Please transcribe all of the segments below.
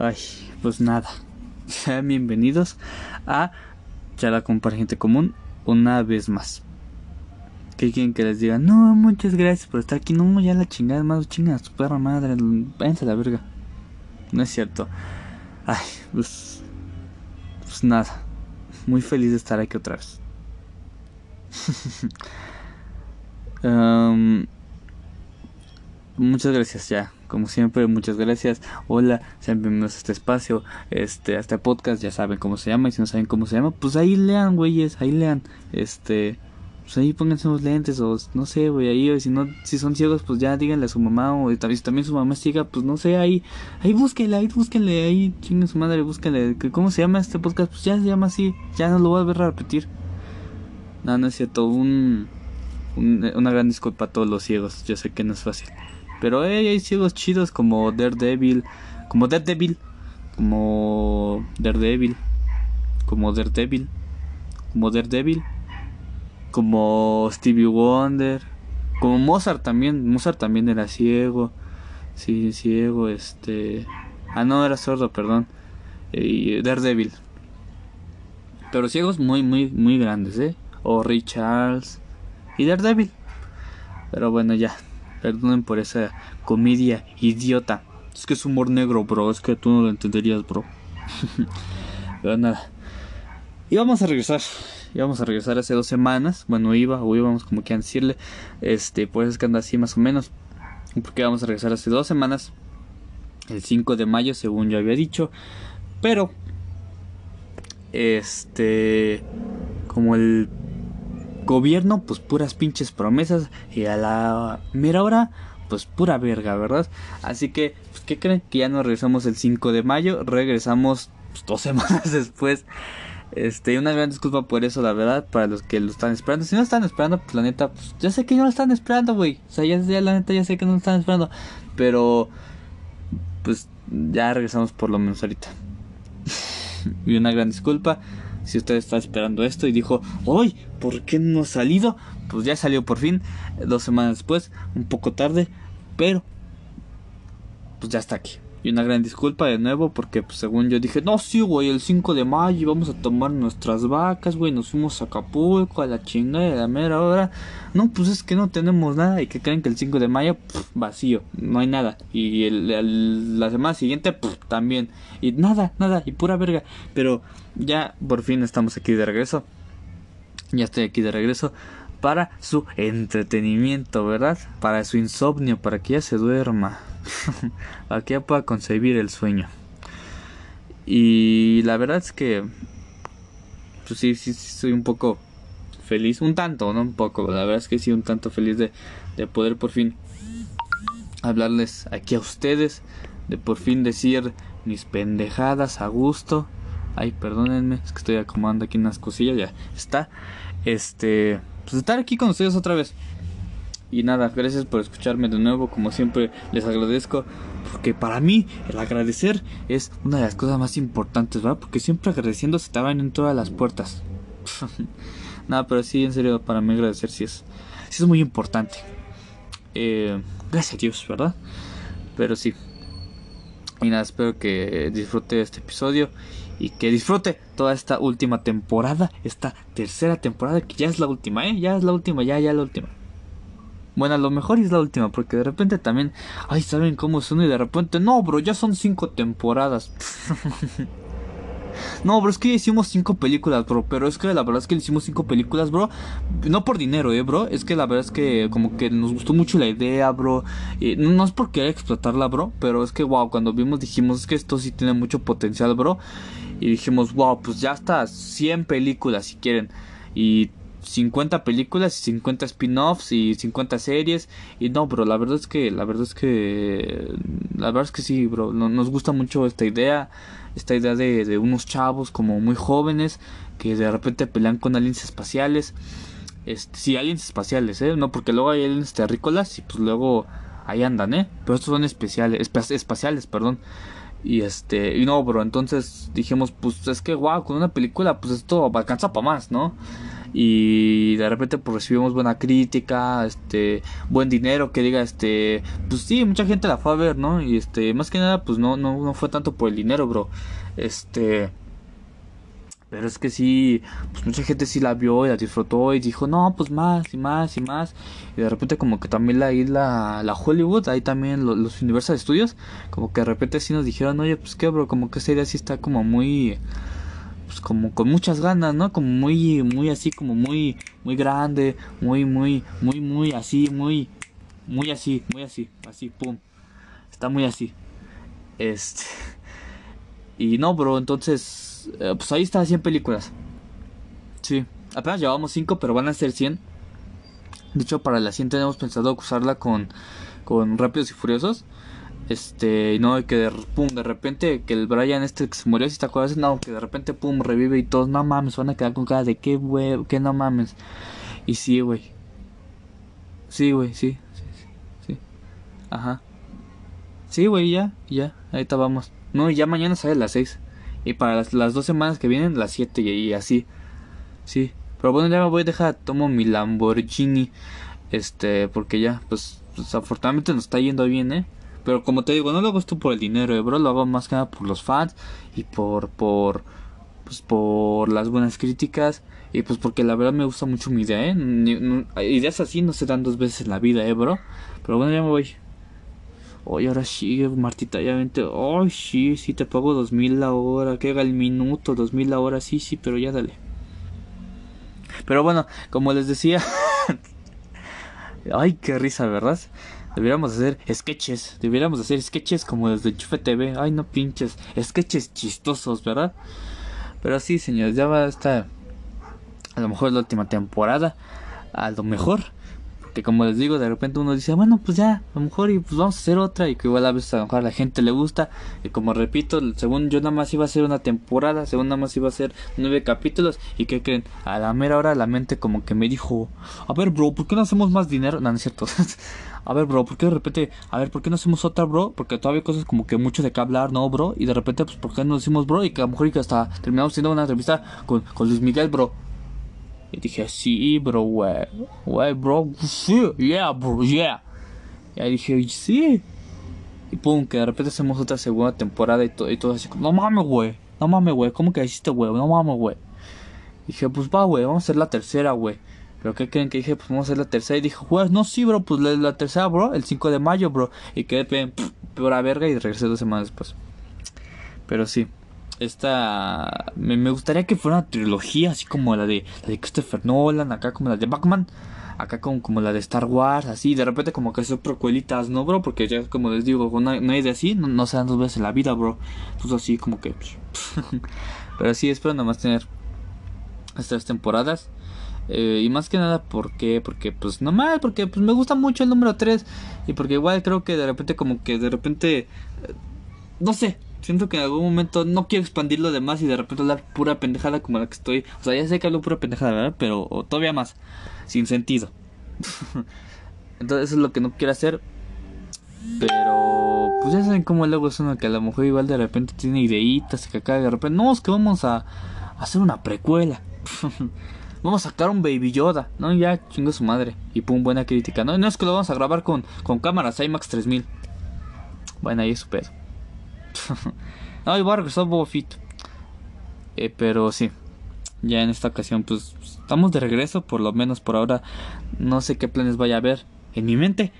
Ay, pues nada. Sean bienvenidos a Charla con Gente Común una vez más. ¿Qué quieren que les diga? No, muchas gracias por estar aquí. No, ya la chingada, más chingas, tu perra madre. Váyanse la verga. No es cierto. Ay, pues. Pues nada. Muy feliz de estar aquí otra vez. um, muchas gracias ya. Como siempre, muchas gracias. Hola, sean bienvenidos a este espacio, este, a este podcast, ya saben cómo se llama, y si no saben cómo se llama, pues ahí lean, güeyes, ahí lean, este, pues ahí pónganse unos lentes, o no sé, güey, ahí, o si no, si son ciegos, pues ya díganle a su mamá, o si también su mamá es ciega, pues no sé, ahí, ahí búsquenle, ahí búsquenle, ahí chinguen su madre, búsquenle, ¿cómo se llama este podcast? Pues ya se llama así, ya no lo voy a ver a repetir. No, no es cierto, un, un una gran disculpa a todos los ciegos, yo sé que no es fácil. Pero hay ciegos chidos como Daredevil, como Daredevil, como Daredevil, como Daredevil, como Daredevil, como Stevie Wonder, como Mozart también, Mozart también era ciego, sí, ciego, este, ah no, era sordo, perdón, y Daredevil. Pero ciegos muy, muy, muy grandes, ¿eh? O Ray Charles y Daredevil. Pero bueno, ya, Perdonen por esa comedia idiota. Es que es humor negro, bro. Es que tú no lo entenderías, bro. Pero nada. Y vamos a regresar. Íbamos a regresar hace dos semanas. Bueno, iba o íbamos como quieran decirle. Este, pues es que anda así más o menos. Porque vamos a regresar hace dos semanas. El 5 de mayo, según yo había dicho. Pero. Este. Como el gobierno, pues puras pinches promesas y a la mera hora, pues pura verga, ¿verdad? Así que, pues, ¿qué creen? Que ya nos regresamos el 5 de mayo, regresamos pues, dos semanas después. Este, una gran disculpa por eso, la verdad, para los que lo están esperando. Si no están esperando, pues la neta, pues ya sé que no lo están esperando, güey. O sea, ya, ya la neta ya sé que no lo están esperando. Pero, pues ya regresamos por lo menos ahorita. y una gran disculpa. Si usted está esperando esto y dijo, hoy, ¿por qué no ha salido? Pues ya salió por fin, dos semanas después, un poco tarde, pero pues ya está aquí. Y una gran disculpa de nuevo porque pues, según yo dije, no, sí, güey, el 5 de mayo vamos a tomar nuestras vacas, güey, nos fuimos a Acapulco, a la chingada de la mera hora. No, pues es que no tenemos nada y que creen que el 5 de mayo, vacío, no hay nada. Y el, la semana siguiente, también. Y nada, nada, y pura verga. Pero ya por fin estamos aquí de regreso. Ya estoy aquí de regreso para su entretenimiento, ¿verdad? Para su insomnio, para que ya se duerma. para que ya pueda concebir el sueño. Y la verdad es que pues sí, sí, sí soy un poco feliz, un tanto, no un poco, la verdad es que sí un tanto feliz de, de poder por fin hablarles aquí a ustedes, de por fin decir mis pendejadas a gusto Ay, perdónenme, es que estoy acomodando aquí unas cosillas, ya está. Este, pues estar aquí con ustedes otra vez. Y nada, gracias por escucharme de nuevo, como siempre les agradezco, porque para mí el agradecer es una de las cosas más importantes, ¿verdad? Porque siempre agradeciendo se te en todas las puertas. nada, pero sí, en serio, para mí agradecer sí es, sí es muy importante. Eh, gracias a Dios, ¿verdad? Pero sí. Y nada, espero que disfrute este episodio y que disfrute toda esta última temporada, esta tercera temporada que ya es la última, ¿eh? Ya es la última, ya, ya la última. Bueno, a lo mejor es la última, porque de repente también, ay, ¿saben cómo son? Y de repente, no, bro, ya son cinco temporadas. No, bro, es que hicimos cinco películas, bro. Pero es que la verdad es que hicimos cinco películas, bro. No por dinero, eh, bro. Es que la verdad es que como que nos gustó mucho la idea, bro. Y no es por querer explotarla, bro. Pero es que, wow, cuando vimos dijimos es que esto sí tiene mucho potencial, bro. Y dijimos, wow, pues ya está, 100 películas si quieren. Y 50 películas y 50 spin-offs y 50 series y no bro la verdad es que la verdad es que la verdad es que sí bro nos gusta mucho esta idea esta idea de, de unos chavos como muy jóvenes que de repente pelean con aliens espaciales. Este, sí, aliens espaciales, ¿eh? No, porque luego hay aliens terrícolas y pues luego ahí andan, ¿eh? Pero estos son especiales, espaciales, perdón. Y este, y no, bro, entonces dijimos, pues es que wow, con una película, pues esto alcanza para más, ¿no? y de repente pues recibimos buena crítica, este, buen dinero, que diga, este, pues sí, mucha gente la fue a ver, ¿no? Y este, más que nada, pues no, no, no fue tanto por el dinero, bro. Este, pero es que sí, pues mucha gente sí la vio y la disfrutó y dijo, no, pues más y más y más. Y de repente como que también la isla, la Hollywood, ahí también los, Universal Studios, como que de repente sí nos dijeron, oye, pues qué, bro, como que esa idea sí está como muy, pues como con muchas ganas, ¿no? Como muy, muy así, como muy, muy grande, muy, muy, muy, muy así, muy, muy así, muy así, así, pum. Está muy así. Este... Y no, bro, entonces eh, pues ahí está 100 películas. Sí, apenas llevamos 5, pero van a ser 100. De hecho, para la 100 tenemos pensado usarla con, con Rápidos y Furiosos. Este, y no, que de, pum, de repente, que el Brian este se murió, si te acuerdas, no, que de repente, pum, revive y todos, no mames, van a quedar con cara de qué, güey, que no mames. Y sí, güey. Sí, güey, sí, sí, sí, Ajá. Sí, güey, ya, ya, ahí vamos. No, ya mañana sale a las 6. Y para las, dos semanas que vienen, las siete y, así. Sí. Pero bueno, ya me voy a dejar, tomo mi Lamborghini. Este, porque ya, pues, pues, afortunadamente nos está yendo bien, ¿eh? Pero como te digo, no lo hago esto por el dinero, ¿eh, bro. Lo hago más que nada por los fans y por, por, pues, por las buenas críticas. Y pues porque la verdad me gusta mucho mi idea, ¿eh? ideas así no se dan dos veces en la vida, ¿eh, bro? Pero bueno, ya me voy. Oye, ahora sí, Martita, ya vente. Ay, sí, sí, te pago dos mil la hora. Que haga el minuto, dos mil la hora. Sí, sí, pero ya dale. Pero bueno, como les decía. Ay, qué risa, ¿verdad? Deberíamos hacer sketches. Deberíamos hacer sketches como desde Chufe TV. Ay, no pinches. Sketches chistosos, ¿verdad? Pero sí, señores, ya va a estar. A lo mejor la última temporada. A lo mejor que como les digo, de repente uno dice, bueno, pues ya, a lo mejor y pues vamos a hacer otra y que igual a veces a lo mejor a la gente le gusta. Y como repito, según yo nada más iba a ser una temporada, según nada más iba a ser nueve capítulos. ¿Y qué creen? A la mera hora la mente como que me dijo, a ver, bro, ¿por qué no hacemos más dinero? No, no es cierto. a ver, bro, ¿por qué de repente, a ver, ¿por qué no hacemos otra, bro? Porque todavía hay cosas como que mucho de qué hablar, ¿no, bro? Y de repente, pues, ¿por qué no decimos, bro? Y que a lo mejor y que hasta terminamos haciendo una entrevista con, con Luis Miguel, bro. Y dije, sí, bro, güey. Güey, bro, sí, yeah, bro, yeah. Y ahí dije, sí. Y pum, que de repente hacemos otra segunda temporada y, todo y todo así, no mames, güey. No mames, güey. ¿Cómo que hiciste, güey? No mames, güey. Dije, pues va, güey, vamos a hacer la tercera, güey. Pero ¿qué creen que dije? Pues vamos a hacer la tercera. Y dije, güey, no, sí, bro, pues la, tercera, bro, el 5 de mayo, bro. Y quedé peor a verga y regresé dos semanas después. Pero sí esta me, me, gustaría que fuera una trilogía así como la de la de Christopher Nolan acá como la de Batman acá como, como la de Star Wars así de repente como que son procuelitas no bro porque ya como les digo no, no hay de así no, no se dan dos veces en la vida bro. Entonces así como que pero sí espero nada más tener estas temporadas. Eh, y más que nada porque porque pues nomás porque pues me gusta mucho el número 3 y porque igual creo que de repente como que de repente eh, no sé siento que en algún momento no quiero expandirlo de más y de repente hablar pura pendejada como la que estoy. O sea, ya sé que hablo pura pendejada, ¿verdad? Pero todavía más, sin sentido. Entonces eso es lo que no quiero hacer. Pero, pues ya saben cómo luego es uno que a lo mejor igual de repente tiene ideitas que acá de repente, no, es que vamos a, hacer una precuela. vamos a sacar un Baby Yoda, ¿no? Ya chingo su madre. Y pum, buena crítica, ¿no? No es que lo vamos a grabar con, con cámaras IMAX 3000. Bueno, ahí es su pedo. No, voy a regresar Boba. Eh, pero sí, ya en esta ocasión, pues estamos de regreso, por lo menos por ahora. No sé qué planes vaya a haber en mi mente.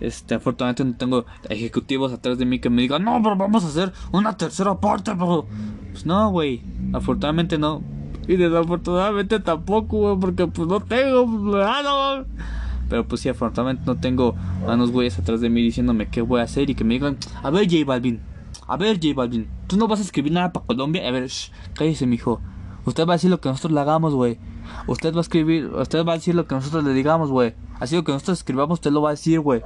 Este, afortunadamente no tengo ejecutivos atrás de mí que me digan, no, pero vamos a hacer una tercera parte, bro. Pues no, güey, afortunadamente no. Y desafortunadamente tampoco, güey, porque pues no tengo, pues, Pero pues sí, afortunadamente no tengo a unos güeyes atrás de mí diciéndome qué voy a hacer y que me digan, a ver, J Balvin, a ver, J Balvin, tú no vas a escribir nada para Colombia. A ver, shh, cállese, mijo. Usted va a decir lo que nosotros le hagamos, güey. Usted va a escribir, usted va a decir lo que nosotros le digamos, güey. Así lo que nosotros escribamos, usted lo va a decir, güey.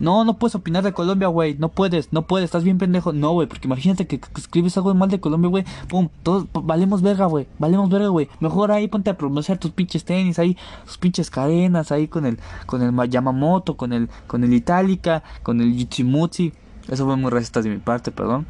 No, no puedes opinar de Colombia, güey. No puedes, no puedes, estás bien pendejo. No, güey, porque imagínate que, escribes algo mal de Colombia, güey. Pum, todos valemos verga, güey. Valemos verga, güey. Mejor ahí ponte a pronunciar tus pinches tenis, ahí, tus pinches cadenas, ahí con el, con el Yamamoto, con el, con el Itálica, con el Yichimutsi. Eso fue muy racista de mi parte, perdón.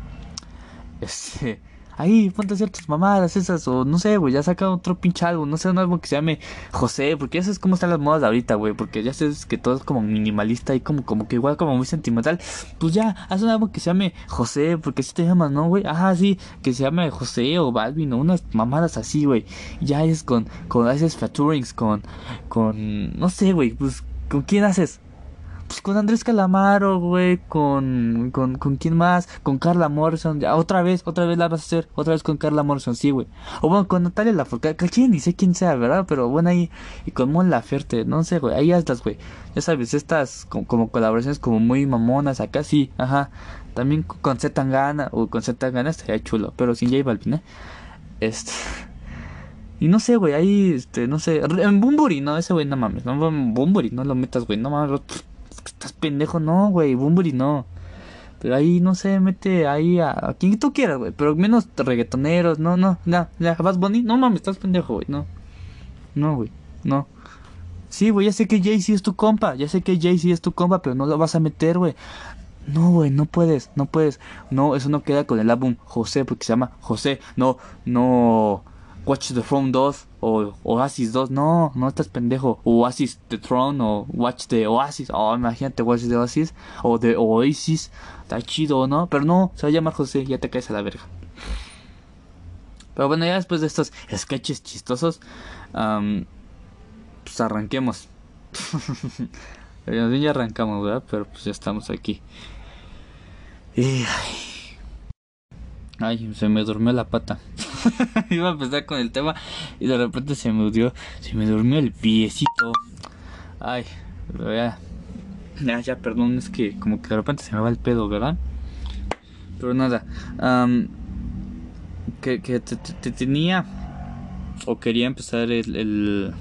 Este, ahí ponte a hacer tus mamadas esas, o no sé, güey, ya saca otro pinche álbum, no sé, un álbum que se llame José, porque ya sabes cómo están las modas de ahorita, güey, porque ya sabes que todo es como minimalista y como, como que igual como muy sentimental, pues ya, haz un álbum que se llame José, porque si te llamas, ¿no, güey? Ajá, sí, que se llame José o Balvin o unas mamadas así, güey, ya es con, con, haces featurings, con, con, no sé, güey, pues, ¿con quién haces? Pues con Andrés Calamaro, güey, con, con, con quién más, con Carla Morrison, ya, otra vez, otra vez la vas a hacer, otra vez con Carla Morrison, sí, güey. O bueno, con Natalia Lafourcade, que ni sé quién sea, ¿verdad? Pero bueno, ahí, y con Mon Laferte, no sé, güey, ahí estas, güey. Ya sabes, estas como, como, colaboraciones como muy mamonas acá, sí, ajá. También con Z Tangana, o con Z Tangana estaría chulo, pero sin J Balvin, ¿eh? Este... Y no sé, güey, ahí, este, no sé, en Bumburi, no, ese güey, no mames, no, Bumburi, no lo metas, güey, no mames, estás pendejo, no, güey, Bumburi no. Pero ahí, no sé, mete ahí a, quien tú quieras, güey. Pero menos reggaetoneros, no, no, no, ya, bonito, no mames, estás pendejo, güey, no. No, güey, no. Sí, güey, ya sé que Jay-Z es tu compa, ya sé que Jay-Z es tu compa, pero no lo vas a meter, güey. No, güey, no puedes, no puedes. No, eso no queda con el álbum José, porque se llama José. No, no. Watch the Throne 2 o Oasis 2. No, no estás pendejo. Oasis The Throne o Watch the Oasis. Oh, imagínate Watch the Oasis o The Oasis. Está chido, ¿no? Pero no, se va a llamar José, ya te caes a la verga. Pero bueno, ya después de estos sketches chistosos, pues arranquemos. ya arrancamos, ¿verdad? Pero pues ya estamos aquí. Y, Ay, se me durmió la pata. Iba a empezar con el tema y de repente se me durmió, se me durmió el piecito. Ay, ya, ya, perdón, es que como que de repente se me va el pedo, ¿verdad? Pero nada, que, que te, tenía o quería empezar el,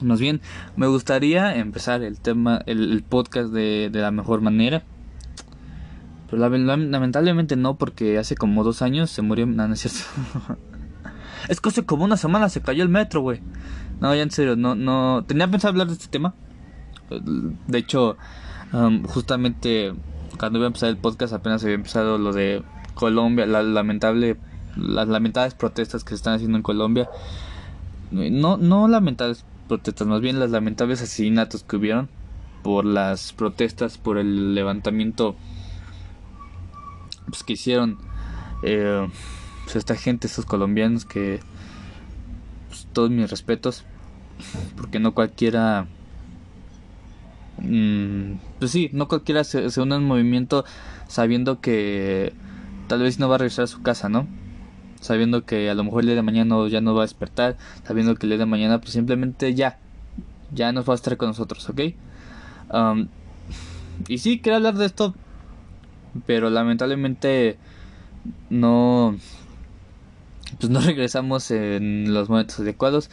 más bien me gustaría empezar el tema, el, podcast de la mejor manera pero lamentablemente no, porque hace como dos años se murió. No, no es cierto. es que hace como una semana se cayó el metro, güey. No, ya en serio, no, no. Tenía pensado hablar de este tema. De hecho, um, justamente cuando iba a empezar el podcast apenas había empezado lo de Colombia, la lamentable, las lamentables protestas que se están haciendo en Colombia. No, no lamentables protestas, más bien las lamentables asesinatos que hubieron por las protestas, por el levantamiento pues, que hicieron eh, pues, esta gente, estos colombianos que pues, todos mis respetos, porque no cualquiera, mm, pues sí, no cualquiera se, une a un movimiento sabiendo que tal vez no va a regresar a su casa, ¿no? Sabiendo que a lo mejor el día de mañana ya no va a despertar, sabiendo que el día de mañana pues simplemente ya, ya no va a estar con nosotros, ¿ok? Y sí, quiero hablar de esto pero lamentablemente no pues no regresamos en los momentos adecuados.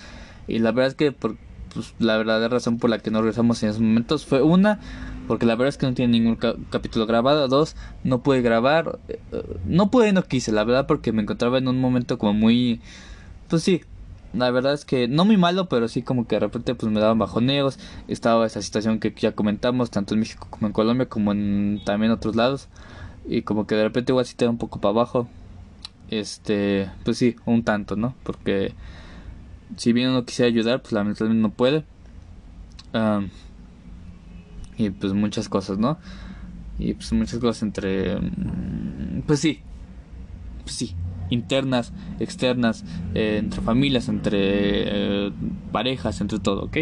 Y la verdad es que por pues, la verdadera razón por la que no regresamos en esos momentos fue una porque la verdad es que no tiene ningún capítulo grabado. Dos no pude grabar eh, no pude no quise la verdad porque me encontraba en un momento como muy pues sí la verdad es que no muy malo, pero sí como que de repente pues me daban bajoneos. Estaba esa situación que ya comentamos, tanto en México como en Colombia, como en también otros lados. Y como que de repente igual sí te da un poco para abajo. Este, pues sí, un tanto, ¿no? Porque si bien uno quisiera ayudar, pues lamentablemente no puede. y pues muchas cosas, ¿no? Y pues muchas cosas entre... Mm, pues sí, pues sí, internas, externas, eh, entre familias, entre eh, parejas, entre todo, ¿ok?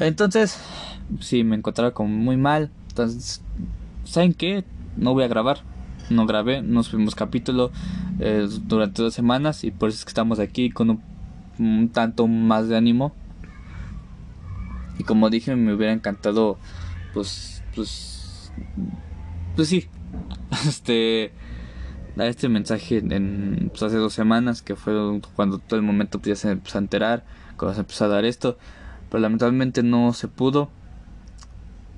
Entonces, sí, me encontraba como muy mal. Entonces, ¿saben qué? No voy a grabar. No grabé, no subimos capítulo eh, durante dos semanas y por eso es que estamos aquí con un, tanto más de ánimo. Y como dije, me hubiera encantado, pues, pues, pues sí, este, dar este mensaje en pues, hace dos semanas, que fue cuando todo el momento pues, ya se empezó a enterar, cuando se empezó a dar esto, pero lamentablemente no se pudo.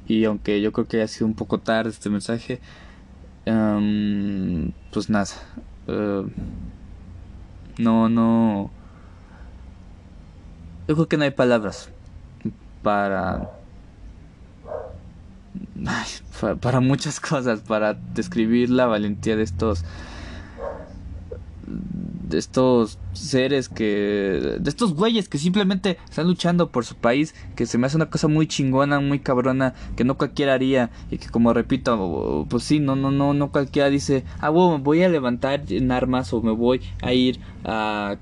Y aunque yo creo que ha sido un poco tarde este mensaje, em, pues nada, eh, no, no, yo creo que no hay palabras para para muchas cosas, para describir la valentía de estos de estos seres que de estos güeyes que simplemente están luchando por su país que se me hace una cosa muy chingona muy cabrona que no cualquiera haría y que como repito pues sí no no no no cualquiera dice ah bueno me voy a levantar en armas o me voy a ir a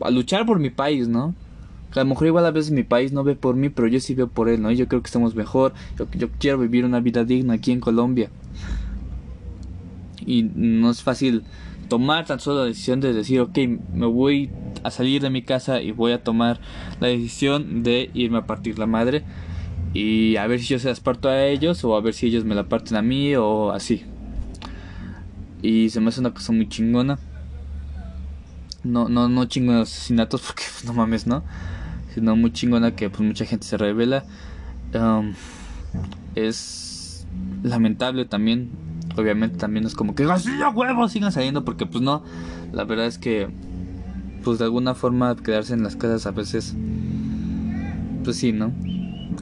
a luchar por mi país no a lo mejor igual a veces mi país no ve por mí pero yo sí veo por él no yo creo que estamos mejor yo, yo quiero vivir una vida digna aquí en Colombia. Y no es fácil tomar tan solo la decisión de decir, ok, me voy a salir de mi casa y voy a tomar la decisión de irme a partir la madre y a ver si yo se las parto a ellos o a ver si ellos me la parten a mí o así. Y se me hace una cosa muy chingona. No, no, no chingona asesinatos porque pues, no mames, ¿no? Sino muy chingona que pues mucha gente se revela. Es lamentable también obviamente también es como que así a huevos sigan saliendo porque pues no, la verdad es que pues de alguna forma quedarse en las casas a veces pues sí, ¿no?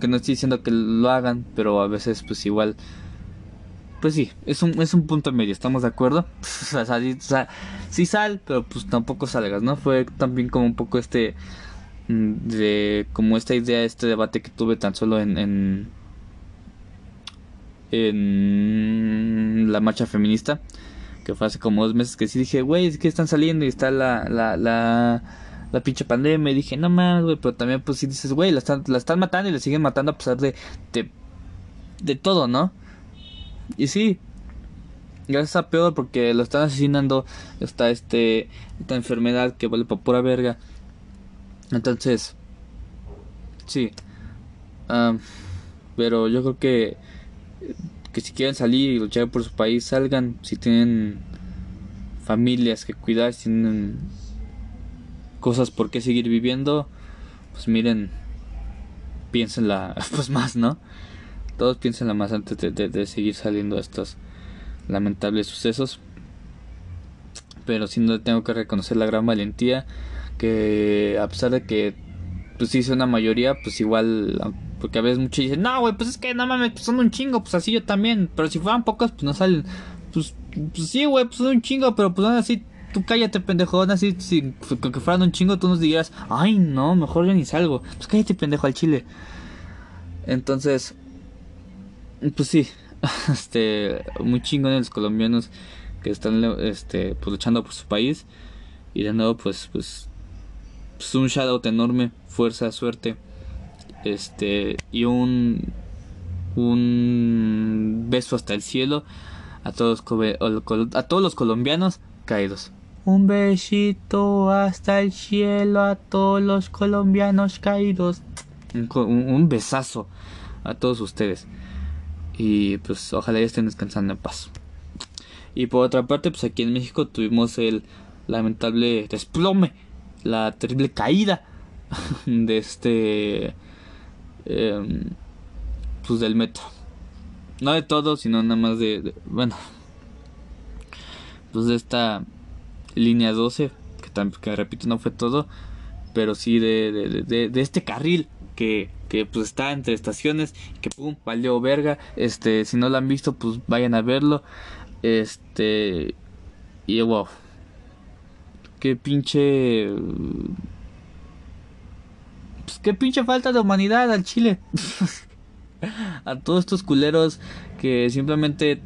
Que no estoy diciendo que lo hagan, pero a veces pues igual pues sí, es un, es un punto medio, ¿estamos de acuerdo? o sea, sí, sal, pero pues tampoco salgas, ¿no? Fue también como un poco este mm, de como esta idea, este debate que tuve tan solo en en la marcha feminista, que fue hace como dos meses que sí dije, güey, es que están saliendo y está la, la, la, la pinche pandemia. Y dije, no mames, güey, pero también pues sí dices, güey, la están, la están matando y la siguen matando a pesar de, de, de todo, ¿no? Y sí, gracias a peor porque lo están asesinando, está este, esta enfermedad que vale por pura verga. Entonces, sí. pero yo creo que que si quieren salir y luchar por su país, salgan. Si tienen familias que cuidar, si tienen cosas por qué seguir viviendo, pues miren, piénsenla pues más, ¿no? Todos piénsenla más antes de, de, seguir saliendo estos lamentables sucesos. Pero si no tengo que reconocer la gran valentía que a pesar de que pues sí es una mayoría, pues igual porque a veces muchos dicen, no, güey, pues es que no mames, pues son un chingo, pues así yo también. Pero si fueran pocos, pues no salen. Pues, pues sí, güey, pues son un chingo, pero pues aún así, tú cállate, pendejo. Aún así, si con que fueran un chingo, tú nos dirías, ay, no, mejor yo ni salgo. Pues cállate, pendejo, al chile. Entonces, pues sí, este, muy chingones los colombianos que están, este, pues luchando por su país. Y de nuevo, pues, pues, pues un shoutout enorme, fuerza, suerte este y un un beso hasta el cielo a todos a todos los colombianos caídos. Un besito hasta el cielo a todos los colombianos caídos. Un, besazo a todos ustedes. Y pues ojalá ya estén descansando en paz. Y por otra parte, pues aquí en México tuvimos el lamentable desplome, la terrible caída de este eh, pues del metro. No de todo, sino nada más de, bueno, pues de esta línea 12, que, que repito no fue todo, pero sí de, de, de, este carril que, que pues está entre estaciones, que pum, valió verga, este, si no lo han visto, pues vayan a verlo, este, y wow, qué pinche pues, qué pinche falta de humanidad al Chile. a todos estos culeros que simplemente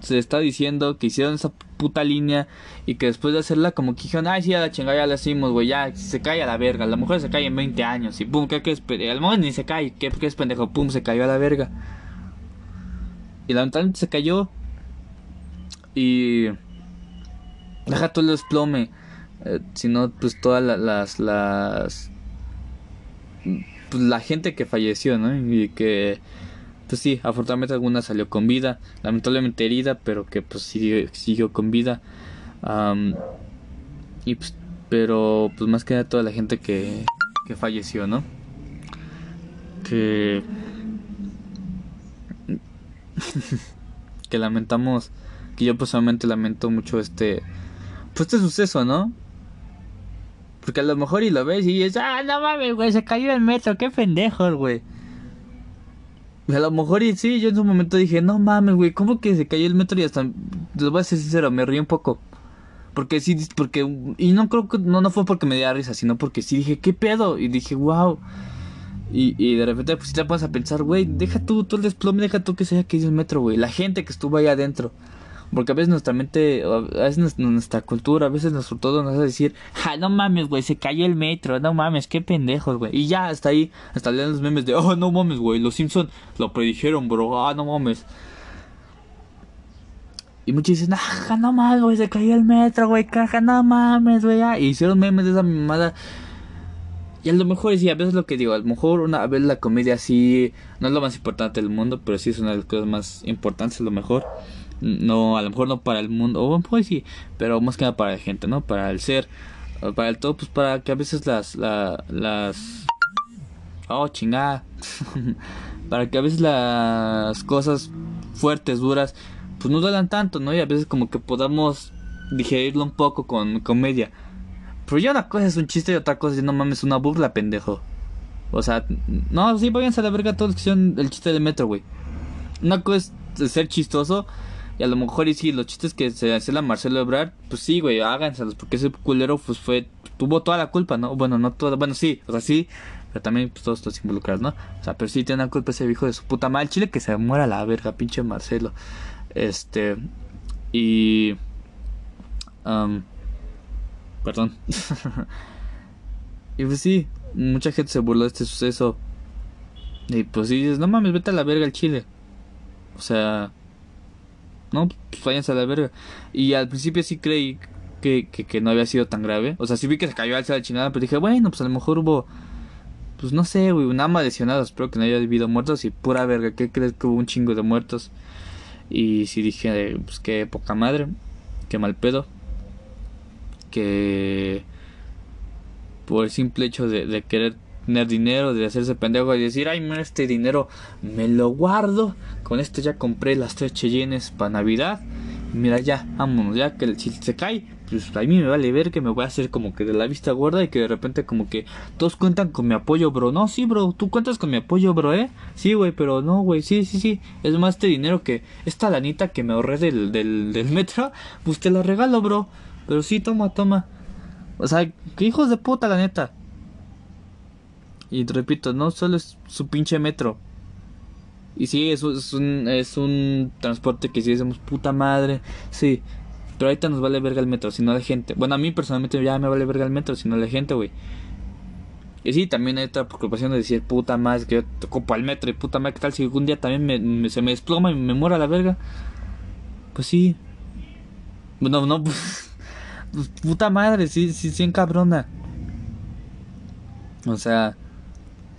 se está diciendo que hicieron esa puta línea y que después de hacerla como que dijeron, ay, sí, a la chingada ya la hicimos, güey, ya se cae a la verga, la mujer se cae en 20 años y pum, ¿qué, qué es? Al momento ni se cae, ¿qué, ¿qué, es pendejo? Pum, se cayó a la verga. Y lamentablemente se cayó y deja todo el desplome, eh, sino pues todas las, las pues, la gente que falleció, ¿no? Y que, pues sí, afortunadamente alguna salió con vida, lamentablemente herida, pero que pues siguió, siguió con vida. y pues, pero pues más que nada toda la gente que, que falleció, ¿no? Que... que lamentamos, que yo personalmente lamento mucho este, pues este suceso, ¿no? Porque a lo mejor y lo ves y dices, ah, no mames, güey, se cayó el metro, qué pendejo, güey. A lo mejor y sí, yo en su momento dije, no mames, güey, ¿cómo que se cayó el metro? Y hasta, les voy a ser sincero, me río un poco. Porque sí, porque, y no creo que, no, no fue porque me diera risa, sino porque sí dije, ¿qué pedo? Y dije, wow. Y, y de repente, pues si te pones a pensar, güey, deja tú todo el desplome, deja tú que sea que es el metro, güey. La gente que estuvo ahí adentro. Porque a veces nuestra mente, a veces nuestra cultura, a veces nuestro todo nos hace decir, ja, no mames, güey, se cayó el metro, no mames, qué pendejos, güey. Y ya, hasta ahí, hasta leen los memes de, oh, no mames, güey, los Simpsons lo predijeron, bro, ah, no mames. Y muchos dicen, ah, no mames, güey, se cayó el metro, güey, caja, no mames, güey. Y hicieron memes de esa mamada. Y a lo mejor, sí, a veces lo que digo, a lo mejor una vez la comedia sí no es lo más importante del mundo, pero sí es una de las cosas más importantes, a lo mejor. No, a lo mejor no para el mundo, o pues sí, pero más que nada para la gente, ¿no? Para el ser, para el todo, pues para que a veces las, la, las... Oh, chingada. para que a veces las cosas fuertes, duras, pues no duelan tanto, ¿no? Y a veces como que podamos digerirlo un poco con comedia. Pero ya una cosa es un chiste y otra cosa es, no mames, una burla, pendejo. O sea, no, sí, váyanse a la verga todos que hicieron el chiste del metro, güey. Una cosa es ser chistoso a lo mejor, y sí, los chistes que se hace la Marcelo Ebrard, pues sí, güey, háganselos, porque ese culero, pues fue, tuvo toda la culpa, ¿no? Bueno, no toda, bueno, sí, o sea, sí, pero también pues, todos estos involucrados, ¿no? O sea, pero sí tiene la culpa ese hijo de su puta madre, chile que se muera la verga, pinche Marcelo. Este, y, perdón. y pues sí, mucha gente se burló de este suceso. Y pues sí, dices, no mames, vete a la verga el chile. O sea, no, pues váyanse a la verga. Y al principio sí creí que, que, no había sido tan grave. O sea, sí vi que se cayó al la chingada, pero dije, bueno, pues a lo mejor hubo, pues no sé, güey, nada más lesionados. Espero que no haya habido muertos y pura verga. ¿Qué crees que hubo un chingo de muertos? Y sí dije, pues qué poca madre, qué mal pedo. Que por el simple hecho de, de querer tener dinero, de hacerse pendejo y decir, ay, mira, este dinero me lo guardo. Con esto ya compré las tres Cheyennes para Navidad. Mira, ya, vámonos, ya que si se cae, pues a mí me vale ver que me voy a hacer como que de la vista gorda y que de repente como que todos cuentan con mi apoyo, bro. No, sí, bro, tú cuentas con mi apoyo, bro, ¿eh? Sí, güey, pero no, güey, sí, sí, sí. Es más este dinero que esta lanita que me ahorré del, del, metro, pues te la regalo, bro. Pero sí, toma, toma. O sea, que hijos de puta, la neta. Y repito, no solo es su pinche metro. Y sí, es, es, un, es un transporte que si decimos puta madre, sí. Pero ahorita nos vale verga el metro, si no la gente. Bueno, a mí personalmente ya me vale verga el metro, si no la gente, güey. Y sí, también hay otra preocupación de decir puta madre, que yo te ocupo al metro y puta madre, ¿qué tal si algún día también me, se me desploma y me muera la verga? Pues sí. Bueno, no, pues, pues puta madre, sí, sí, sí, cabrona. O sea,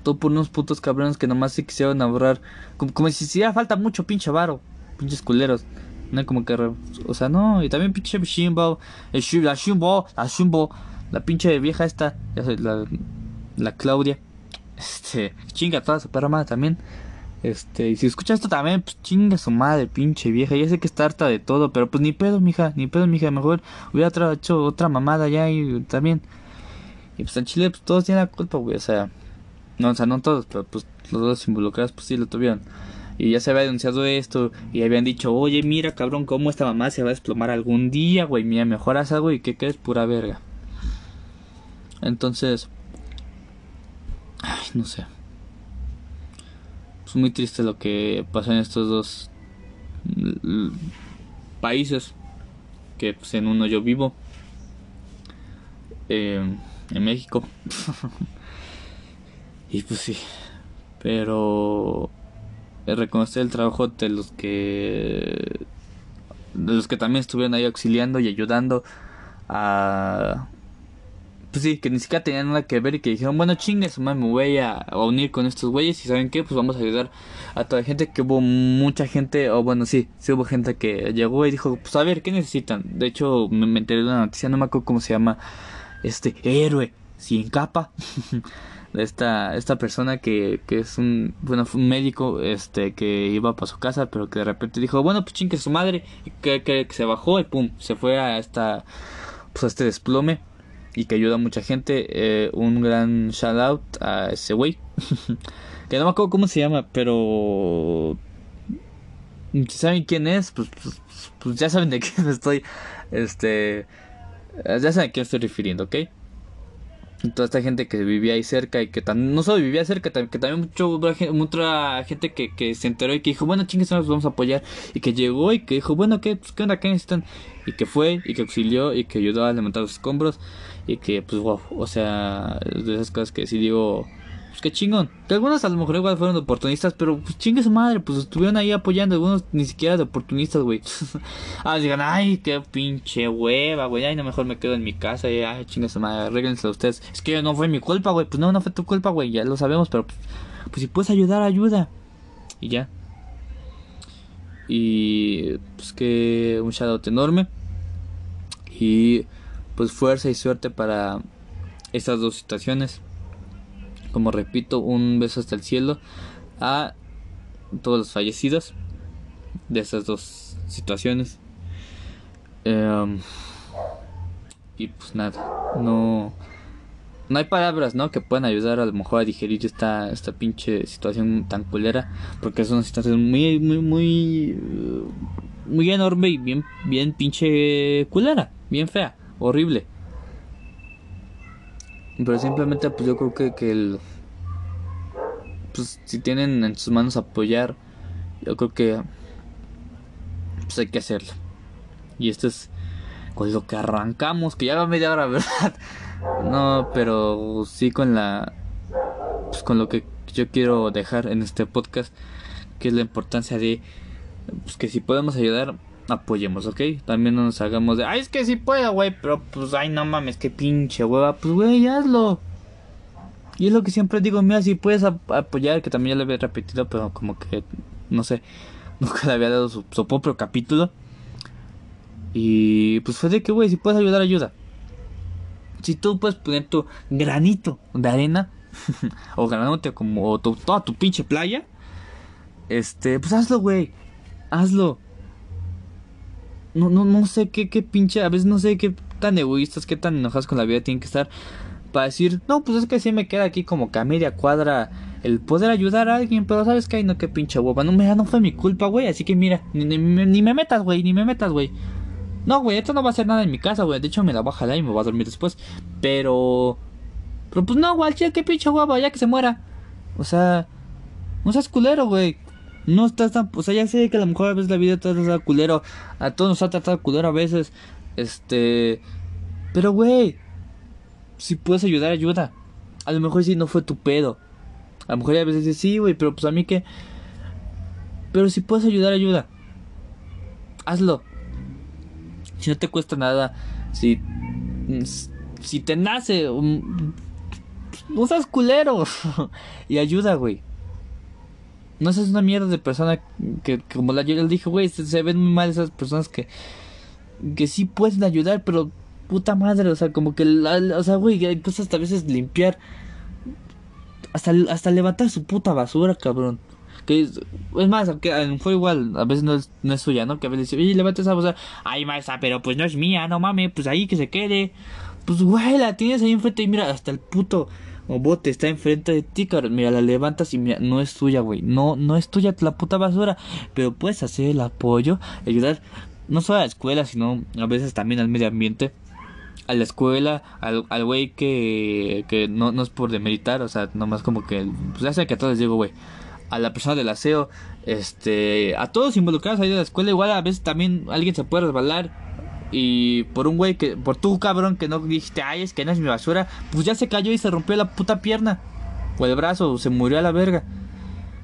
todo por unos putos cabrones que nomás se quisieron ahorrar. Como, como si hiciera falta mucho pinche varo. Pinches culeros. No como que. O sea, no. Y también pinche Shimbo. La Shimbo. La Shimbo. La pinche vieja esta. La, la Claudia. Este. Chinga toda su perra madre también. Este, y si escucha esto también, pues chinga su madre, pinche vieja. Ya sé que está harta de todo, pero pues ni pedo, mija, ni pedo, mija. Mejor hubiera hecho otra mamada ya y también. Y pues en Chile, pues todos tienen la culpa, güey. O sea, no, o sea, no todos, pero pues los dos involucrados pues sí lo tuvieron. Y ya se había denunciado esto y habían dicho, oye, mira cabrón, cómo esta mamá se va a desplomar algún día, güey, mira, mejoras algo y que crees pura verga. Entonces, ay, no sé. Es muy triste lo que pasó en estos dos países, que pues, en uno yo vivo, eh, en México. Y pues sí. Pero reconocer el trabajo de los que de los que también estuvieron ahí auxiliando y ayudando a pues sí, que ni siquiera tenían nada que ver y que dijeron, bueno, chingues, me voy a, unir con estos güeyes y ¿saben qué? Pues vamos a ayudar a toda la gente, que hubo mucha gente, o bueno, sí, sí hubo gente que llegó y dijo, pues a ver, ¿qué necesitan? De hecho, me, me enteré de una noticia, no me acuerdo cómo se llama, este, héroe, sin capa. esta, esta persona que, que es un, bueno, un médico este, que iba para su casa, pero que de repente dijo, bueno, pues chingue su madre, que, que, se bajó y pum, se fue a esta, pues a este desplome y que ayuda a mucha gente. Eh, un gran shout out a ese güey, que no me acuerdo cómo se llama, pero si saben quién es, pues, pues, pues ya saben de quién estoy, este, Ya saben a me estoy refiriendo, ¿ok? Toda esta gente que vivía ahí cerca y que tan, no solo vivía cerca, que también mucho, mucha gente que, que se enteró y que dijo, bueno, chingues, nos vamos a apoyar. Y que llegó y que dijo, bueno, ¿qué, pues, ¿qué onda? ¿Qué necesitan? Y que fue y que auxilió y que ayudó a levantar los escombros. Y que, pues, wow, o sea, de esas cosas que sí digo, pues qué chingón. Que algunos a lo mejor igual fueron oportunistas, pero pues chingue su madre, pues estuvieron ahí apoyando. Algunos ni siquiera de oportunistas, güey. ah, digan, ay, qué pinche hueva, güey. Ay, no, mejor me quedo en mi casa. Y, ay, chingue su madre, arréglense ustedes. Es que no fue mi culpa, güey. Pues no, no fue tu culpa, güey. Ya lo sabemos, pero pues, pues si puedes ayudar, ayuda. Y ya. Y pues que un shoutout enorme. Y pues fuerza y suerte para estas dos situaciones. Como repito, un beso hasta el cielo a todos los fallecidos de estas dos situaciones. Em, y pues nada, no, no hay palabras, ¿no? Que puedan ayudar a lo mejor a digerir esta, esta pinche situación tan culera. Porque es una situación muy, muy, muy, muy enorme y bien, bien pinche culera, bien fea, horrible. Pero simplemente pues yo creo que, que el pues si tienen en sus manos apoyar, yo creo que pues hay que hacerlo. Y esto es con lo que arrancamos, que ya va media hora, ¿verdad? No, pero sí con la pues con lo que yo quiero dejar en este podcast, que es la importancia de pues que si podemos ayudar, apoyemos, ¿ok? También no nos hagamos de, ay, es que sí puedo, güey, pero pues, ay, no mames, qué pinche hueva, pues, güey, hazlo. Y es lo que siempre digo, mira, si puedes ap- apoyar, que también ya lo había repetido, pero como que, no sé, nunca le había dado su, propio capítulo. Y pues fue de que, güey, si puedes ayudar, ayuda. Si tú puedes poner tu granito de arena, o granito como o tu- toda tu pinche playa, este, pues hazlo, güey, hazlo. No, no, no sé qué, qué pinche, a veces no sé qué tan egoístas, qué tan enojados con la vida tienen que estar para decir, no, pues es que sí me queda aquí como que a media cuadra el poder ayudar a alguien, pero sabes que ay, no, qué pinche hueva, no, mira, no fue mi culpa, güey, así que mira, ni, ni, ni me metas, güey, ni me metas, güey. No, güey, esto no va a hacer nada en mi casa, güey, de hecho me la voy a jalar y me voy a dormir después, pero... Pero pues no, güey, qué pinche hueva, ya que se muera. O sea, no seas culero, güey. No estás tan. O sea, ya sé que a lo mejor a veces la vida te ha tratado culero. A todos nos ha tratado culero a veces. Este. Pero, güey. Si puedes ayudar, ayuda. A lo mejor si no fue tu pedo. A lo mejor a veces dices, sí, güey, pero pues a mí que. Pero si puedes ayudar, ayuda. Hazlo. Si no te cuesta nada. Si. Si te nace. no seas culero. y ayuda, güey. No seas una mierda de persona que, como la yo le dije, güey, se, ven muy mal esas personas que que sí pueden ayudar, pero puta madre, o sea, como que la- o sea, güey, hay cosas a veces limpiar hasta hasta levantar su puta basura, cabrón. Que es, más, aunque fue igual, a veces no es, no es suya, ¿no? Que a veces dice, oye, levanta esa basura. Ay, maestra, pero pues no es mía, no mames, pues ahí que se quede. Pues, güey, la tienes ahí enfrente y mira, hasta el puto bote está enfrente de ti, cabrón. Mira, la levantas y mira, no es tuya, güey. No, no es tuya la puta basura. Pero puedes hacer el apoyo, ayudar no solo a la escuela, sino a veces también al medio ambiente. A la escuela, al al güey que, que no, no es por demeritar, o sea, nomás como que, pues ya sé que a todos les digo, güey, a la persona del aseo, este, a todos involucrados ahí de la escuela, igual a veces también alguien se puede resbalar y por un güey que, por tu cabrón que no dijiste, ay, es que no es mi basura, pues ya se cayó y se rompió la puta pierna, o el brazo, o se murió a la verga.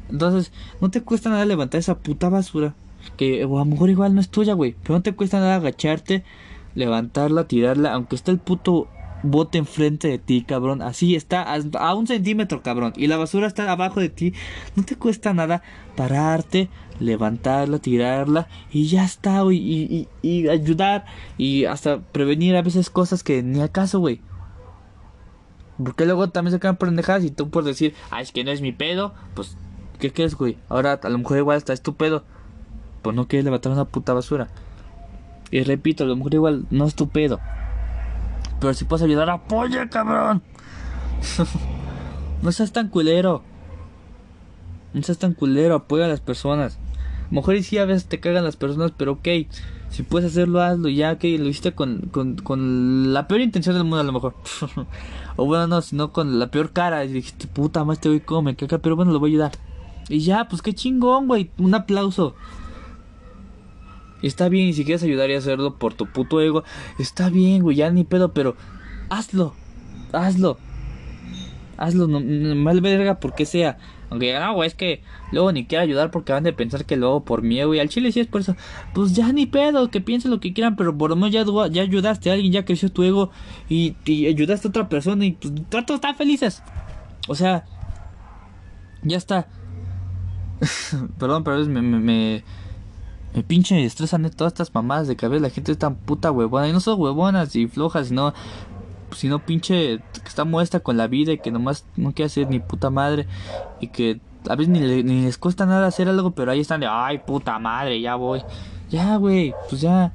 Entonces, no te cuesta nada levantar esa puta basura. Que o a lo mejor igual no es tuya, güey. Pero no te cuesta nada agacharte, levantarla, tirarla. Aunque esté el puto bote enfrente de ti, cabrón. Así está, a, un centímetro, cabrón. Y la basura está abajo de ti. No te cuesta nada pararte, levantarla, tirarla. Y ya está. Y, ayudar. Y hasta prevenir a veces cosas que ni acaso, güey. Porque luego también se quedan pendejadas y tú por decir, ah, es que no es mi pedo, pues, ¿qué crees, güey? Ahora a lo mejor igual está es tu pedo, pues no quieres levantar una puta basura. Y repito, a lo mejor igual no es tu pedo. Pero si puedes ayudar, apoya, cabrón. no seas tan culero. No seas tan culero, apoya a las personas. A lo mejor y sí a veces te cagan las personas, pero ok. Si puedes hacerlo, hazlo. Ya que lo hiciste con, con, con la peor intención del mundo, a lo mejor. o bueno, no, sino con la peor cara. Y dijiste, puta más te voy come, caca, pero bueno, lo voy a ayudar. Y ya, pues qué chingón, güey. Un aplauso. Está bien, y si quieres ayudar y hacerlo por tu puto ego, está bien, güey, ya ni pedo, pero hazlo, hazlo, hazlo, no, mal verga porque sea. Aunque no, güey, es que luego ni quiero ayudar porque van a pensar que luego por miedo, y al chile sí es por eso. Pues ya ni pedo, que piensen lo que quieran, pero por lo menos ya, ya ayudaste a alguien, ya creció tu ego y, ayudaste a otra persona y pues todos están felices. O sea, ya está. Perdón, pero me me pinche estresan todas estas mamadas de que a veces la gente es tan puta huevona. Y no son huevonas y flojas, sino, sino pinche que está muestra con la vida y que nomás no quiere hacer ni puta madre. Y que a veces ni, ni les cuesta nada hacer algo, pero ahí están de, ay puta madre, ya voy. Ya, güey, pues ya.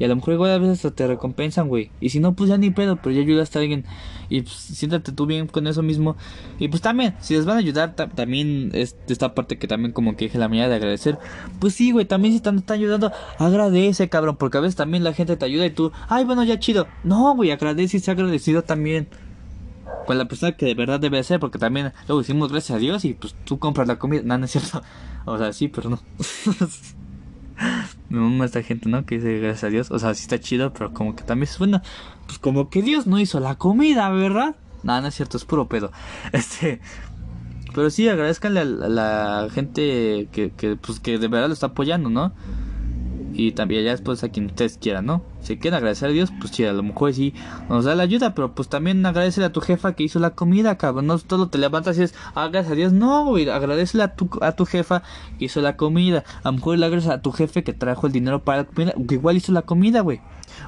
Y a lo mejor igual a veces te recompensan, güey. Y si no, pues ya ni pedo, pero ya ayudaste a alguien. Y pues siéntate tú bien con eso mismo. Y pues también, si les van a ayudar, también es esta parte que también como que dije la manera de agradecer. Pues sí, güey, también si están, están ayudando, agradece, cabrón. Porque a veces también la gente te ayuda y tú, ay, bueno, ya chido. No, güey, agradece y sea agradecido también. Con la persona que de verdad debe ser, porque también luego decimos gracias a Dios y pues tú compras la comida. No, no es cierto. O sea, sí, pero no. me mama esta gente, ¿no? Que dice gracias a Dios. O sea, sí está chido, pero como que también suena. Pues como que Dios no hizo la comida, ¿verdad? Nada, no es cierto, es puro pedo. Este. Pero sí, agradezcanle a la, gente que, que, pues, que de verdad lo está apoyando, ¿no? Y también ya después a quien ustedes quieran, ¿no? Si quieren agradecer a Dios, pues sí, a lo mejor sí nos da la ayuda, pero pues también agradecele a tu jefa que hizo la comida, cabrón. No todo te levantas y es, ah, a Dios, no, güey, agradecele a tu, a tu jefa que hizo la comida. A lo mejor le agradeces a tu jefe que trajo el dinero para la comida, que igual hizo la comida, güey.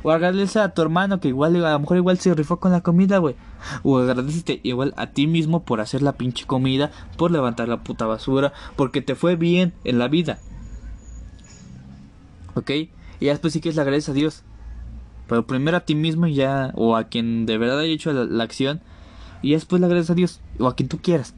O agradece a tu hermano que igual, a lo mejor igual se rifó con la comida, güey. O agradecete igual a ti mismo por hacer la pinche comida, por levantar la puta basura, porque te fue bien en la vida. ¿Ok? Y después sí que es le agradeces a Dios. Pero primero a ti mismo y ya, o a quien de verdad haya hecho la, acción. Y después le agradeces a Dios, o a quien tú quieras.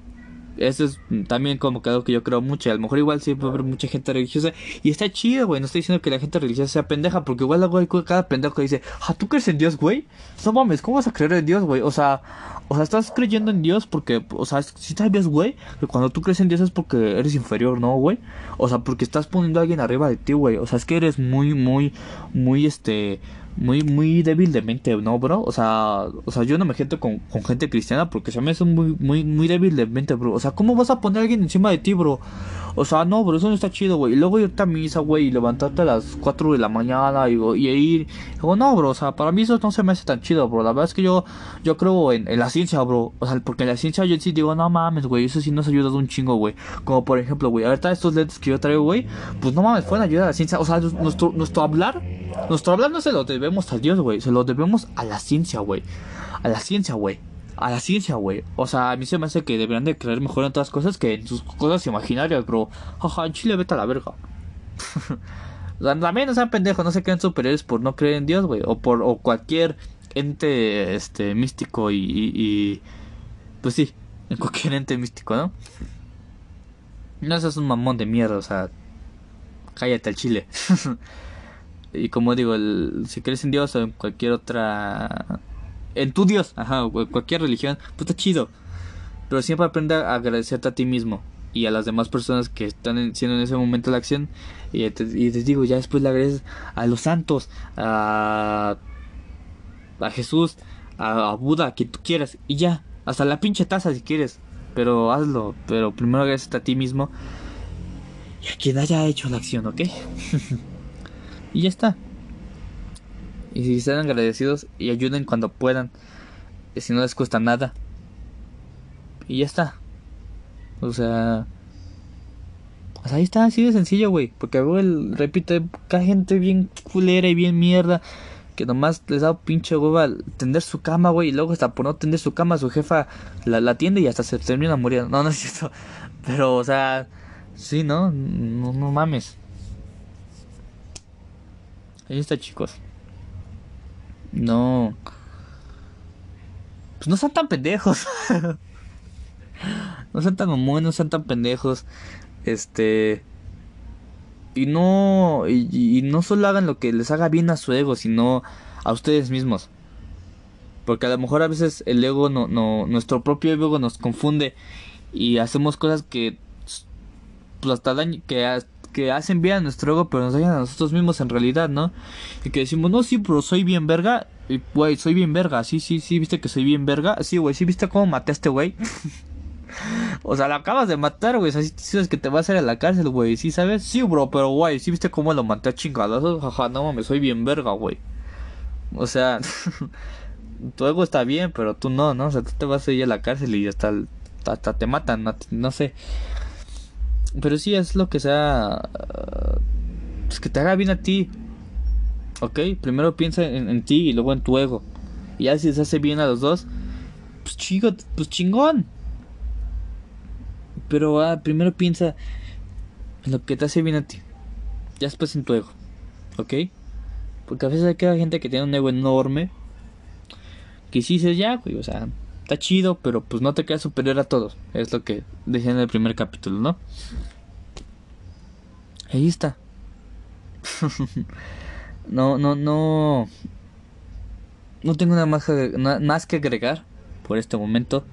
Eso es también como que algo que yo creo mucho. A lo mejor igual sí puede haber mucha gente religiosa. Y está chido, güey. No estoy diciendo que la gente religiosa sea pendeja. Porque igual hay cada pendejo que dice, ah, ¿tú crees en Dios, güey? No mames, ¿cómo vas a creer en Dios, güey? O sea, o sea, estás creyendo en Dios porque, o sea, si sabes, güey, que cuando tú crees en Dios es porque eres inferior, ¿no, güey? O sea, porque estás poniendo a alguien arriba de ti, güey. O sea, es que eres muy, muy, muy, este, muy, muy débil de mente, ¿no, bro? O sea, o sea, yo no me gente con, con gente cristiana porque se me hace muy, muy, muy débil de mente, bro. O sea, ¿cómo vas a poner a alguien encima de ti, bro? O sea, no, bro, eso no está chido, güey. Y luego irte a misa, güey, y levantarte a las 4 de la mañana y, y ir. Digo, no, bro, o sea, para mí eso no se me hace tan chido, bro. La verdad es que yo, yo creo en, en la ciencia, bro. O sea, porque en la ciencia yo sí digo, no mames, güey, eso sí nos ayuda un chingo, güey. Como por ejemplo, güey, ahorita estos lentes que yo traigo, güey, pues no mames, pueden ayudar a la ciencia. O sea, nuestro, nuestro hablar, nuestro hablar no se lo debemos a Dios, güey. Se lo debemos a la ciencia, güey. A la ciencia, güey a la ciencia, güey. O sea, a mí se me hace que deberían de creer mejor en todas cosas que en sus cosas imaginarias, bro. Jaja, en Chile vete a la verga. También no sean pendejos, no se crean superiores por no creer en Dios, güey. O por o cualquier ente este místico y, y, pues sí, en cualquier ente místico, ¿no? No seas un mamón de mierda, o sea, cállate al chile. y como digo, el, si crees en Dios o en cualquier otra en tu Dios, ajá, cualquier religión, pues está chido. Pero siempre aprende a agradecerte a ti mismo y a las demás personas que están haciendo en ese momento la acción. Y te, digo, ya después le agradeces a los santos, a, a Jesús, a, Buda, a quien tú quieras. Y ya, hasta la pinche taza si quieres. Pero hazlo, pero primero agradecete a ti mismo y a quien haya hecho la acción, ¿ok? y ya está. Y si sean agradecidos y ayuden cuando puedan. Si no les cuesta nada. Y ya está. O sea. Pues ahí está, así de sencillo, güey. Porque el, repito, hay gente bien culera y bien mierda. Que nomás les da pinche hueva tender su cama, güey. Y luego hasta por no tender su cama, su jefa la, la atiende y hasta se termina muriendo. No, no es cierto. Pero, o sea, sí. No, no mames. Ahí está, chicos. No. Pues no sean tan pendejos. no sean tan mamones, no sean tan pendejos. Este. Y no, y, no solo hagan lo que les haga bien a su ego, sino a ustedes mismos. Porque a lo mejor a veces el ego, no, no, nuestro propio ego nos confunde y hacemos cosas que pues hasta daño, que, que hacen bien a nuestro ego, pero nos dañan a nosotros mismos en realidad, ¿no? Y que decimos, no, sí, pero soy bien verga. Y, güey, soy bien verga. Sí, sí, sí, viste que soy bien verga. Sí, güey, sí, viste cómo maté a este güey. o sea, lo acabas de matar, güey. O sea, sabes que te vas a ir a la cárcel, güey. Sí, ¿sabes? Sí, bro, pero, güey, sí, viste cómo lo maté a chingados. Jaja, no mames, soy bien verga, güey. O sea, tu ego está bien, pero tú no, ¿no? O sea, tú te vas a ir a la cárcel y hasta, hasta te matan, no, no sé. Pero sí es lo que sea. Pues que te haga bien a ti. ¿Ok? Primero piensa en, ti y luego en tu ego. Y ya si se hace bien a los dos, pues chico, pues chingón. Pero ah, primero piensa en lo que te hace bien a ti. Ya después en tu ego. ¿Ok? Porque a veces hay gente que tiene un ego enorme. Que sí dices ya, güey, o sea, está chido, pero pues no te quedas superior a todos. Es lo que decía en el primer capítulo, ¿no? Ahí está. no, no, no. No tengo nada más, más que agregar por este momento.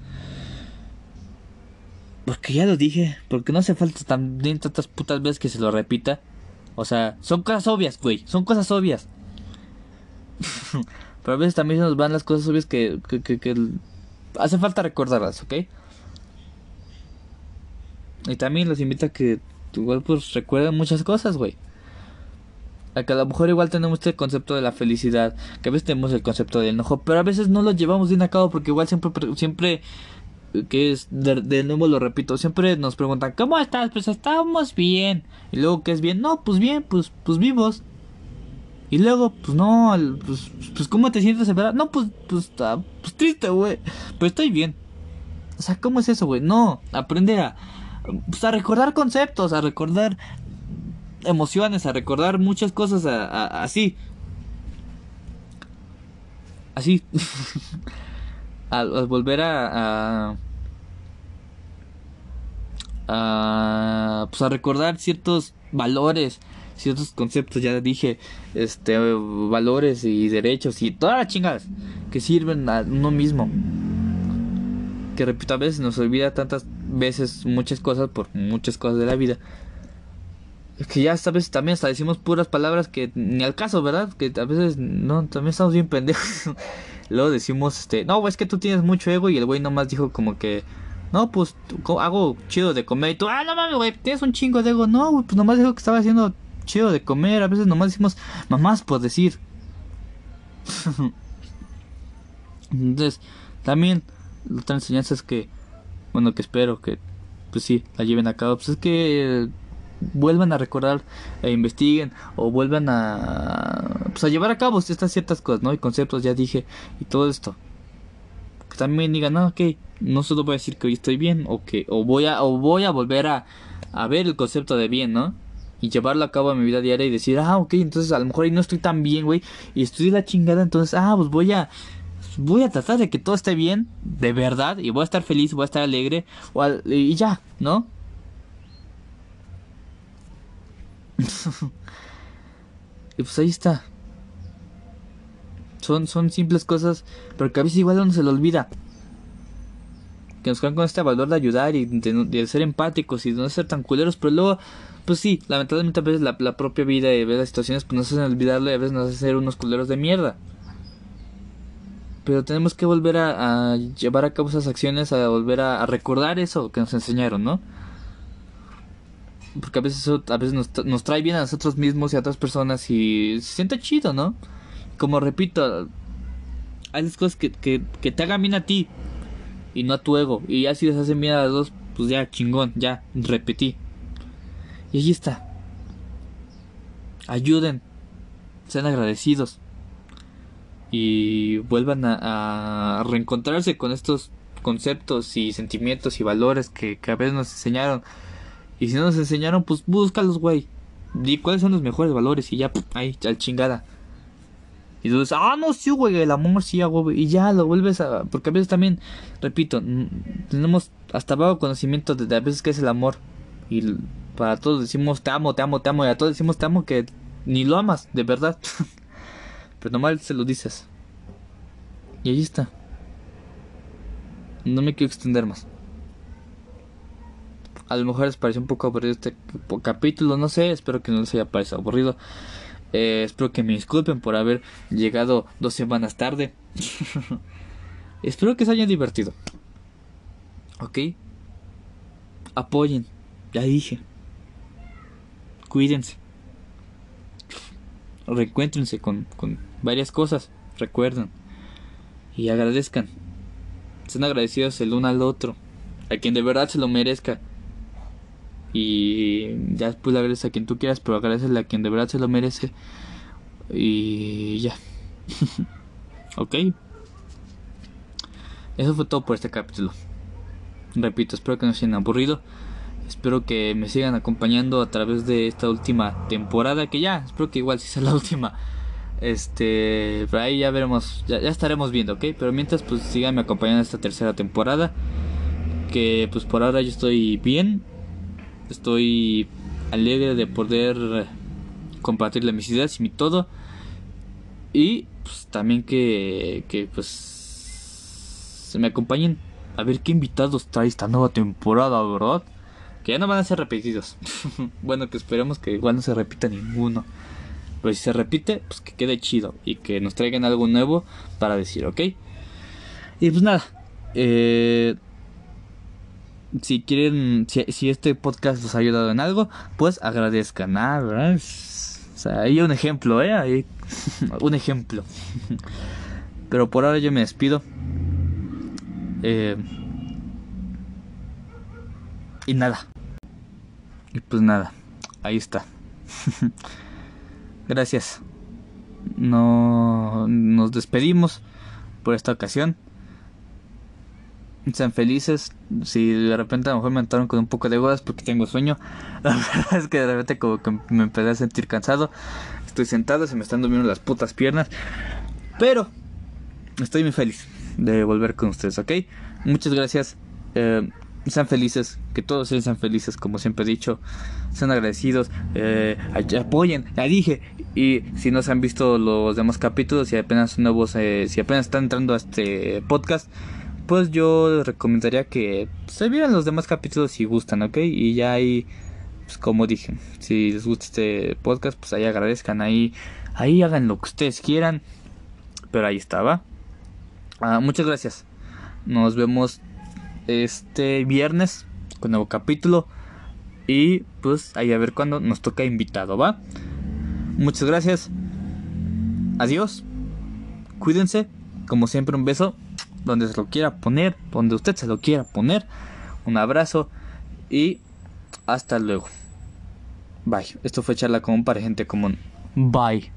Porque ya lo dije. Porque no hace falta también tantas putas veces que se lo repita. O sea, son cosas obvias, güey. Son cosas obvias. Pero a veces también se nos van las cosas obvias que, que, que, que hace falta recordarlas, ¿ok? Y también los invito a que igual pues recuerden muchas cosas, güey. A que a lo mejor igual tenemos este concepto de la felicidad, que a veces tenemos el concepto del enojo, pero a veces no lo llevamos bien a cabo porque igual siempre, siempre, que es, de, nuevo lo repito, siempre nos preguntan, ¿cómo estás? Pues estamos bien. Y luego, ¿qué es bien? No, pues bien, pues, pues vivos. Y luego, pues no, pues, pues ¿cómo te sientes en verdad? No, pues, pues, pues triste, güey. Pero estoy bien. O sea, ¿cómo es eso, güey? No, aprende a, pues, a recordar conceptos, a recordar emociones, a recordar muchas cosas así. Así. al, volver a, a, pues a recordar ciertos valores ciertos conceptos, ya dije, este, valores y derechos y todas las chingadas que sirven a uno mismo. Que repito, a veces nos olvida tantas veces muchas cosas por muchas cosas de la vida. Que ya esta vez también hasta decimos puras palabras que ni al caso, ¿verdad? Que a veces no, también estamos bien pendejos. Luego decimos, este, no, es que tú tienes mucho ego y el güey nomás dijo como que no, pues hago chido de comer. Y tú, ah, no mames, güey, tienes un chingo de ego. No, pues nomás dijo que estaba haciendo chido de comer. A veces nomás decimos mamás por decir. Entonces, también la otra enseñanza es que, bueno, que espero que, pues sí, la lleven a cabo. Pues es que vuelvan a recordar e investiguen o vuelvan a, pues a llevar a cabo estas ciertas cosas, ¿no? Y conceptos, ya dije, y todo esto. Que también digan, no, ok, no solo voy a decir que hoy estoy bien o que, o voy a, o voy a volver a, a ver el concepto de bien, ¿no? Y llevarlo a cabo en mi vida diaria y decir, ah, ok, entonces a lo mejor ahí no estoy tan bien, güey, y estoy la chingada, entonces, ah, pues voy a, voy a tratar de que todo esté bien, de verdad, y voy a estar feliz, voy a estar alegre, y ya, ¿no? y pues ahí está. Son, son simples cosas, pero que a veces igual uno se lo olvida. Que nos quedan con este valor de ayudar y de, ser empáticos y de no ser tan culeros, pero luego pues sí, lamentablemente a veces la, propia vida y las situaciones pues nos hacen olvidarlo y a veces nos hacen ser unos culeros de mierda. Pero tenemos que volver a, llevar a cabo esas acciones, a volver a, recordar eso que nos enseñaron, ¿no? Porque a veces eso a veces nos, trae bien a nosotros mismos y a otras personas y se siente chido, ¿no? Como repito, hay las cosas que, que, que te hagan bien a ti y no a tu ego. Y ya si les hacen bien a los dos, pues ya chingón, ya repetí. Y allí está. Ayuden. Sean agradecidos. Y vuelvan a, reencontrarse con estos conceptos y sentimientos y valores que, que, a veces nos enseñaron. Y si no nos enseñaron, pues búscalos, güey. Di cuáles son los mejores valores y ya, ahí, ya chingada. Y tú dices, ah, no, sí, güey, el amor, sí, güey. Y ya lo vuelves a. Porque a veces también, repito, tenemos hasta bajo conocimiento de, de a veces qué es el amor. Y Para todos decimos te amo, te amo, te amo. Y a todos decimos te amo que ni lo amas, de verdad. Pero normal se lo dices. Y ahí está. No me quiero extender más. A lo mejor les pareció un poco aburrido este capítulo, no sé, espero que no les haya parecido aburrido. Eh, espero que me disculpen por haber llegado dos semanas tarde. espero que se hayan divertido. ¿Ok? Apoyen, ya dije. Cuídense. Recuéntrense con, con varias cosas, recuerden. Y agradezcan. Sean agradecidos el uno al otro. A quien de verdad se lo merezca. Y ya después le agradeces a quien tú quieras, pero agradecele a quien de verdad se lo merece. Y ya. ok. Eso fue todo por este capítulo. Repito, espero que no se hayan aburrido. Espero que me sigan acompañando a través de esta última temporada. Que ya, espero que igual si sea la última. Este, por ahí ya veremos, ya, ya estaremos viendo, ¿ok? Pero mientras, pues síganme acompañando esta tercera temporada. Que pues por ahora yo estoy bien Estoy alegre de poder compartirle mis ideas y mi todo. Y pues también que, que pues se me acompañen a ver qué invitados trae esta nueva temporada, ¿verdad? Que ya no van a ser repetidos. bueno, que esperemos que igual no se repita ninguno. Pero si se repite, pues que quede chido y que nos traigan algo nuevo para decir, ¿ok? Y pues nada, eh, si quieren, si, este podcast les ha ayudado en algo, pues agradezcan, ¿ah? ¿verdad? O sea, hay un ejemplo, ¿eh? Hay un ejemplo. Pero por ahora yo me despido. Eh, y nada. Y pues nada, ahí está. Gracias. No nos despedimos por esta ocasión sean felices. Si de repente a lo mejor me entraron con un poco de dudas porque tengo sueño. La verdad es que de repente como que me empecé a sentir cansado. Estoy sentado, se me están durmiendo las putas piernas. Pero estoy muy feliz de volver con ustedes, ¿ok? Muchas gracias. Eh, sean felices, que todos sean felices, como siempre he dicho. Sean agradecidos, eh, apoyen, ya dije. Y si no se han visto los demás capítulos, y apenas nuevos, eh, si apenas están entrando a este podcast, pues yo les recomendaría que se vieran los demás capítulos si gustan, ¿ok? Y ya ahí, pues como dije, si les gusta este podcast, pues ahí agradezcan, ahí, ahí hagan lo que ustedes quieran. Pero ahí estaba. Ah, muchas gracias. Nos vemos este viernes con nuevo capítulo. Y pues ahí a ver cuándo nos toca invitado, ¿va? Muchas gracias. Adiós. Cuídense. Como siempre, un beso donde se lo quiera poner, donde usted se lo quiera poner. Un abrazo y hasta luego. Bye. Esto fue charla común para gente común. Bye.